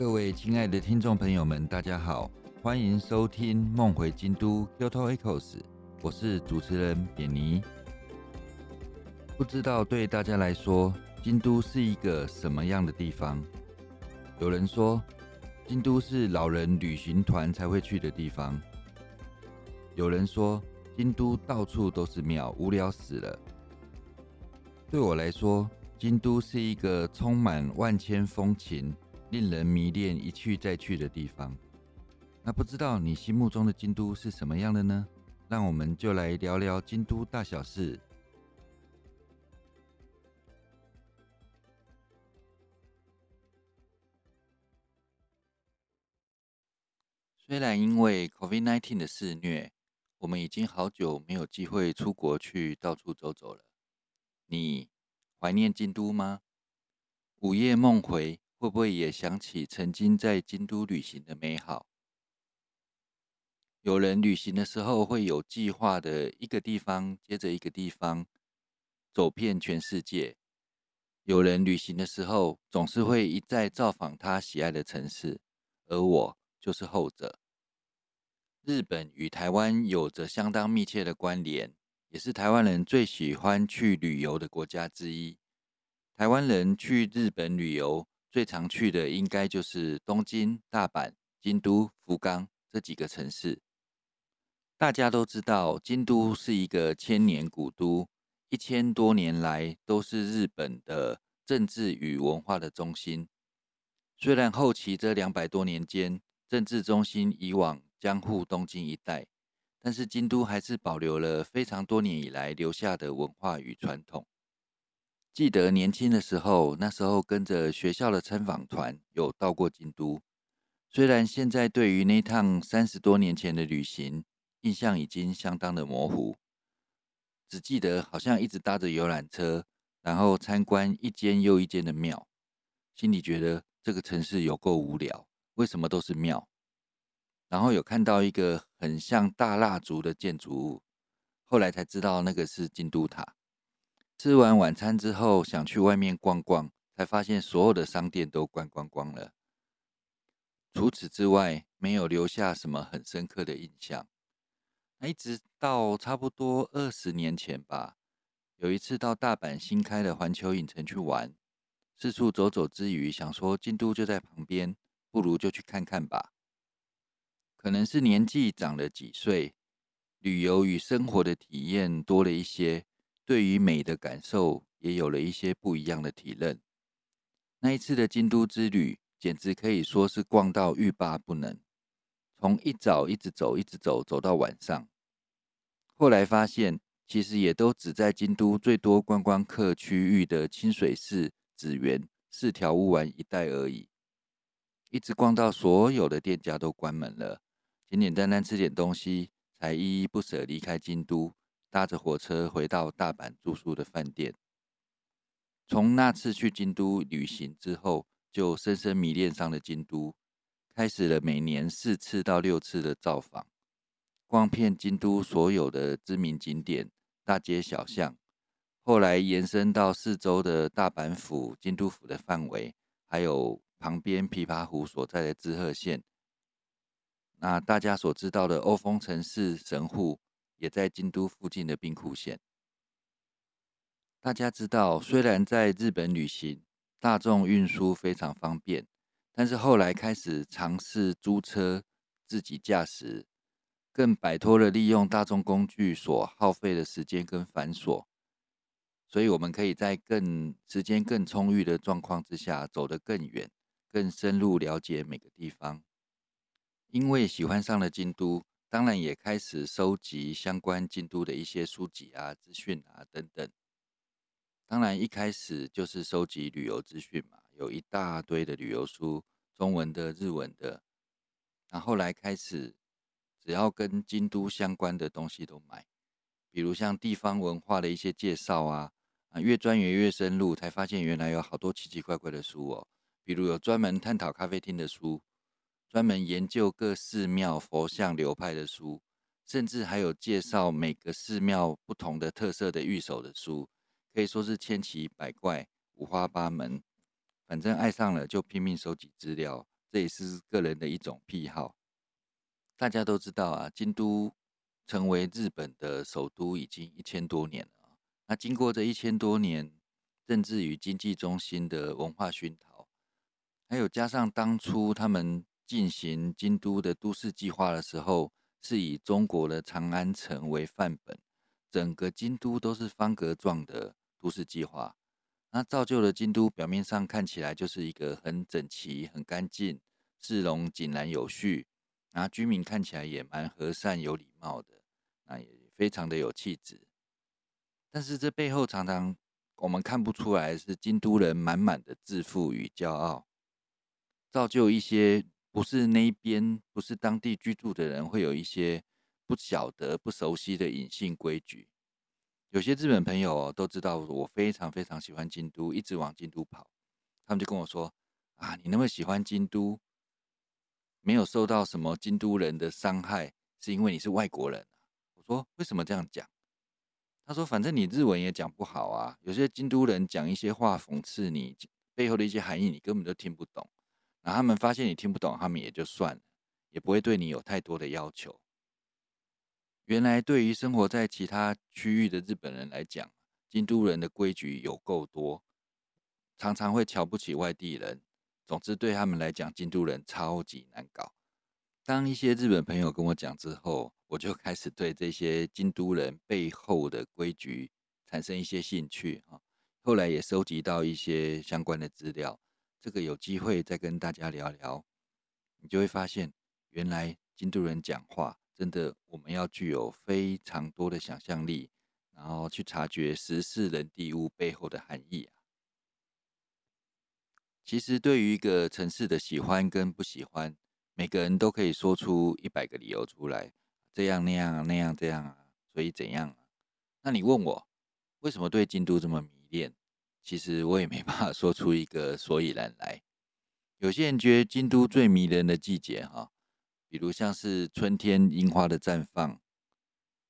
各位亲爱的听众朋友们，大家好，欢迎收听《梦回京都 Kyoto Echoes》，我是主持人扁尼。不知道对大家来说，京都是一个什么样的地方？有人说，京都是老人旅行团才会去的地方；有人说，京都到处都是庙，无聊死了。对我来说，京都是一个充满万千风情。令人迷恋、一去再去的地方。那不知道你心目中的京都是什么样的呢？让我们就来聊聊京都大小事。虽然因为 COVID-19 的肆虐，我们已经好久没有机会出国去到处走走了。你怀念京都吗？午夜梦回。会不会也想起曾经在京都旅行的美好？有人旅行的时候会有计划的，一个地方接着一个地方走遍全世界；有人旅行的时候总是会一再造访他喜爱的城市，而我就是后者。日本与台湾有着相当密切的关联，也是台湾人最喜欢去旅游的国家之一。台湾人去日本旅游。最常去的应该就是东京、大阪、京都、福冈这几个城市。大家都知道，京都是一个千年古都，一千多年来都是日本的政治与文化的中心。虽然后期这两百多年间，政治中心移往江户、东京一带，但是京都还是保留了非常多年以来留下的文化与传统。记得年轻的时候，那时候跟着学校的参访团有到过京都。虽然现在对于那趟三十多年前的旅行印象已经相当的模糊，只记得好像一直搭着游览车，然后参观一间又一间的庙，心里觉得这个城市有够无聊，为什么都是庙？然后有看到一个很像大蜡烛的建筑物，后来才知道那个是京都塔。吃完晚餐之后，想去外面逛逛，才发现所有的商店都关光光了。除此之外，没有留下什么很深刻的印象。一直到差不多二十年前吧，有一次到大阪新开的环球影城去玩，四处走走之余，想说京都就在旁边，不如就去看看吧。可能是年纪长了几岁，旅游与生活的体验多了一些。对于美的感受也有了一些不一样的体认。那一次的京都之旅，简直可以说是逛到欲罢不能，从一早一直走，一直走，走到晚上。后来发现，其实也都只在京都最多观光客区域的清水寺、紫园、四条乌丸一带而已。一直逛到所有的店家都关门了，简简单单吃点东西，才依依不舍离开京都。搭着火车回到大阪住宿的饭店。从那次去京都旅行之后，就深深迷恋上了京都，开始了每年四次到六次的造访，逛遍京都所有的知名景点、大街小巷。后来延伸到四周的大阪府、京都府的范围，还有旁边琵琶湖所在的滋贺县。那大家所知道的欧风城市神户。也在京都附近的兵库县。大家知道，虽然在日本旅行，大众运输非常方便，但是后来开始尝试租车自己驾驶，更摆脱了利用大众工具所耗费的时间跟繁琐。所以，我们可以在更时间更充裕的状况之下，走得更远，更深入了解每个地方。因为喜欢上了京都。当然也开始收集相关京都的一些书籍啊、资讯啊等等。当然一开始就是收集旅游资讯嘛，有一大堆的旅游书，中文的、日文的。那后来开始，只要跟京都相关的东西都买，比如像地方文化的一些介绍啊，啊越钻研越深入，才发现原来有好多奇奇怪怪的书哦，比如有专门探讨咖啡厅的书。专门研究各寺庙佛像流派的书，甚至还有介绍每个寺庙不同的特色的御守的书，可以说是千奇百怪、五花八门。反正爱上了就拼命收集资料，这也是个人的一种癖好。大家都知道啊，京都成为日本的首都已经一千多年了。那经过这一千多年政治与经济中心的文化熏陶，还有加上当初他们进行京都的都市计划的时候，是以中国的长安城为范本，整个京都都是方格状的都市计划。那造就了京都表面上看起来就是一个很整齐、很干净，市容井然有序，然后居民看起来也蛮和善、有礼貌的，那也非常的有气质。但是这背后常常我们看不出来，是京都人满满的自负与骄傲，造就一些不是那边、不是当地居住的人会有一些不晓得、不熟悉的隐性规矩。有些日本朋友都知道我非常非常喜欢京都，一直往京都跑。他们就跟我说：“啊，你那么喜欢京都，没有受到什么京都人的伤害，是因为你是外国人啊？”我说：“为什么这样讲？”他说：“反正你日文也讲不好啊，有些京都人讲一些话讽刺你背后的一些含义，你根本就听不懂。然后他们发现你听不懂，他们也就算了，也不会对你有太多的要求。”原来，对于生活在其他区域的日本人来讲，京都人的规矩有够多，常常会瞧不起外地人。总之，对他们来讲，京都人超级难搞。当一些日本朋友跟我讲之后，我就开始对这些京都人背后的规矩产生一些兴趣啊。后来也收集到一些相关的资料，这个有机会再跟大家聊聊。你就会发现，原来京都人讲话。真的，我们要具有非常多的想象力，然后去察觉时事人地物背后的含义啊。其实，对于一个城市的喜欢跟不喜欢，每个人都可以说出一百个理由出来，这样那样那样这样啊，所以怎样啊？那你问我为什么对京都这么迷恋？其实我也没办法说出一个所以然来。有些人觉得京都最迷人的季节，哈。比如像是春天樱花的绽放，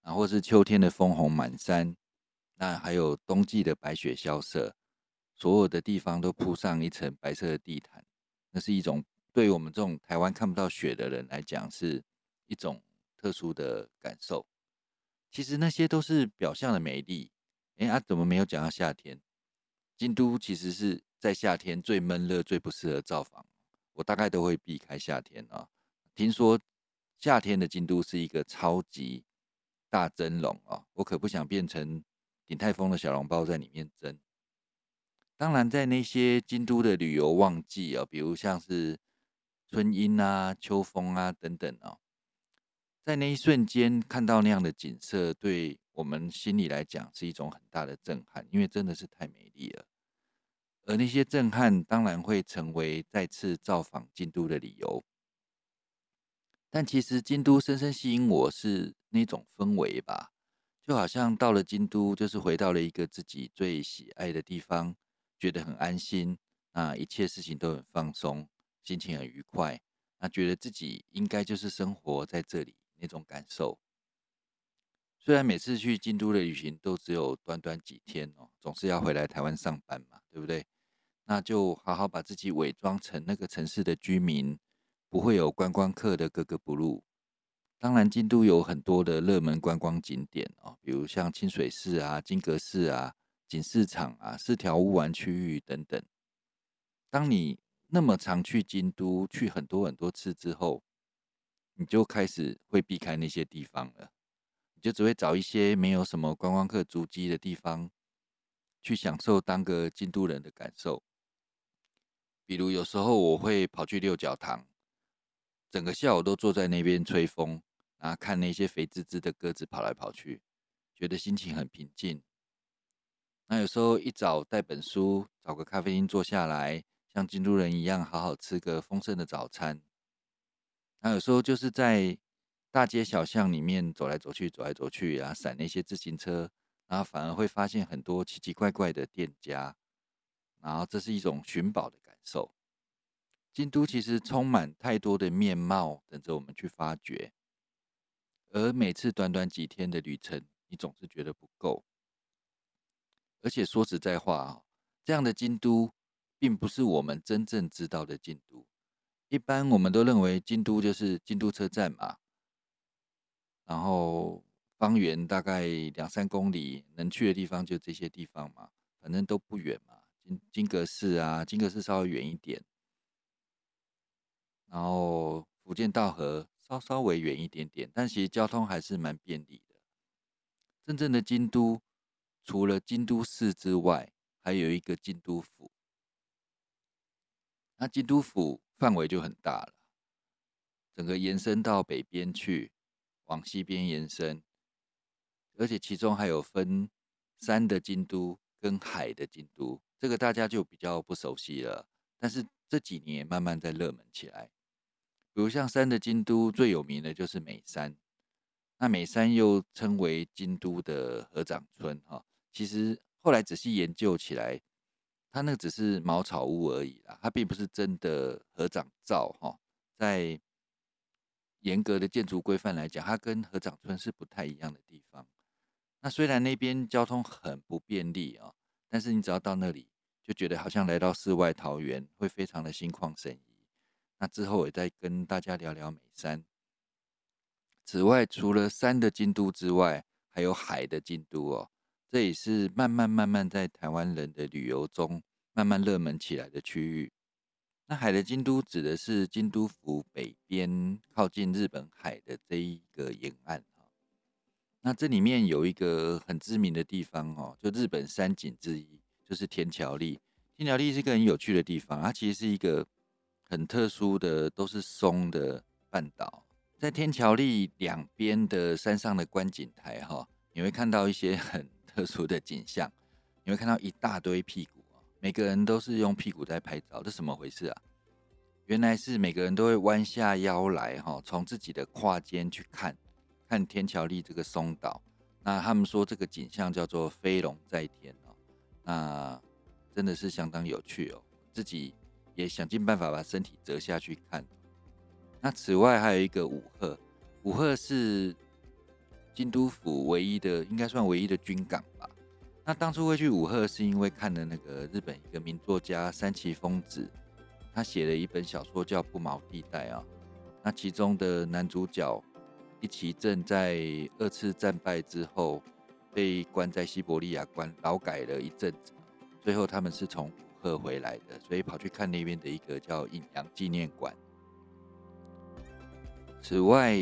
啊，或是秋天的枫红满山，那还有冬季的白雪萧瑟，所有的地方都铺上一层白色的地毯，那是一种对于我们这种台湾看不到雪的人来讲，是一种特殊的感受。其实那些都是表象的美丽。哎啊，怎么没有讲到夏天？京都其实是在夏天最闷热、最不适合造访，我大概都会避开夏天啊。听说夏天的京都是一个超级大蒸笼啊！我可不想变成鼎泰丰的小笼包在里面蒸。当然，在那些京都的旅游旺季啊，比如像是春樱啊、秋风啊等等啊，在那一瞬间看到那样的景色，对我们心里来讲是一种很大的震撼，因为真的是太美丽了。而那些震撼当然会成为再次造访京都的理由。但其实京都深深吸引我是那种氛围吧，就好像到了京都，就是回到了一个自己最喜爱的地方，觉得很安心，那一切事情都很放松，心情很愉快，那觉得自己应该就是生活在这里那种感受。虽然每次去京都的旅行都只有短短几天哦，总是要回来台湾上班嘛，对不对？那就好好把自己伪装成那个城市的居民。不会有观光客的格格不入。当然，京都有很多的热门观光景点哦，比如像清水寺啊、金阁寺啊、锦市场啊、四条乌丸区域等等。当你那么常去京都，去很多很多次之后，你就开始会避开那些地方了，你就只会找一些没有什么观光客足迹的地方，去享受当个京都人的感受。比如有时候我会跑去六角堂。整个下午都坐在那边吹风，然后看那些肥滋滋的鸽子跑来跑去，觉得心情很平静。那有时候一早带本书，找个咖啡厅坐下来，像京都人一样好好吃个丰盛的早餐。那有时候就是在大街小巷里面走来走去，走来走去啊，闪那些自行车，然后反而会发现很多奇奇怪怪的店家，然后这是一种寻宝的受。京都其实充满太多的面貌等着我们去发掘，而每次短短几天的旅程，你总是觉得不够。而且说实在话啊，这样的京都并不是我们真正知道的京都，一般我们都认为京都就是京都车站嘛，然后方圆大概两三公里，能去的地方就这些地方嘛，反正都不远嘛。金阁寺啊，金阁寺稍微远一点，然后福建道和稍稍微远一点点，但其实交通还是蛮便利的。真正的京都，除了京都市之外，还有一个京都府。那京都府范围就很大了，整个延伸到北边去，往西边延伸，而且其中还有分山的京都跟海的京都，这个大家就比较不熟悉了。但是这几年慢慢在热门起来，比如像山的京都最有名的就是美山，那美山又称为京都的合掌村哈。其实后来仔细研究起来。它那个只是茅草屋而已啦，它并不是真的合掌造哈。在严格的建筑规范来讲，它跟合掌村是不太一样的地方。那虽然那边交通很不便利啊，但是你只要到那里，就觉得好像来到世外桃源，会非常的心旷神怡。那之后我再跟大家聊聊美山。此外，除了山的京都之外，还有海的京都哦。这也是慢慢慢慢在台湾人的旅游中慢慢热门起来的区域。那海的京都指的是京都府北边靠近日本海的这一个沿岸那这里面有一个很知名的地方哦，就日本三景之一，就是天桥立。天桥立是一个很有趣的地方，它其实是一个很特殊的，都是松的半岛。在天桥立两边的山上的观景台哈，你会看到一些很。特殊的景象，你会看到一大堆屁股每个人都是用屁股在拍照，这怎么回事啊？原来是每个人都会弯下腰来哈，从自己的胯间去看看天桥立这个松岛。那他们说这个景象叫做飞龙在天哦，那真的是相当有趣哦。自己也想尽办法把身体折下去看。那此外还有一个五鹤，五鹤是。京都府唯一的，应该算唯一的军港吧。那当初会去五鹤，是因为看了那个日本一个名作家三崎丰子，他写了一本小说叫《不毛地带》啊。那其中的男主角一齐正在二次战败之后，被关在西伯利亚关劳改了一阵子，最后他们是从武鹤回来的，所以跑去看那边的一个叫隐阳纪念馆。此外，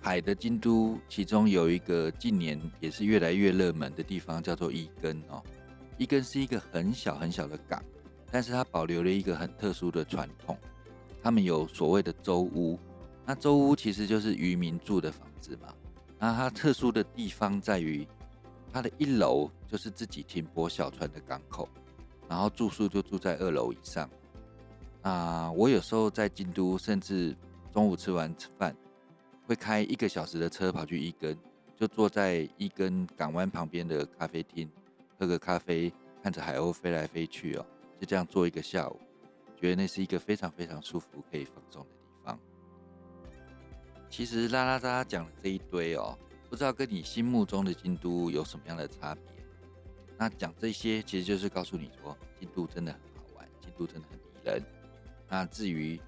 海的京都，其中有一个近年也是越来越热门的地方，叫做伊根哦。伊根是一个很小很小的港，但是它保留了一个很特殊的传统，他们有所谓的舟屋。那周屋其实就是渔民住的房子嘛。那它特殊的地方在于，它的一楼就是自己停泊小船的港口，然后住宿就住在二楼以上。啊，我有时候在京都，甚至中午吃完饭。会开一个小时的车跑去伊根，就坐在伊根港湾旁边的咖啡厅，喝个咖啡，看着海鸥飞来飞去哦，就这样坐一个下午，觉得那是一个非常非常舒服可以放松的。其实拉拉扎讲的这一堆哦，不知道跟你心目中的京都有什么样的差别？那讲这些其实就是告诉你说，京都真的很好玩，京都真的很迷人。那至于，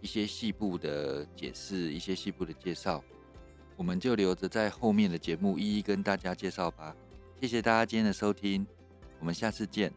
一些细部的解释，一些细部的介绍，我们就留着在后面的节目一一跟大家介绍吧。谢谢大家今天的收听，我们下次见。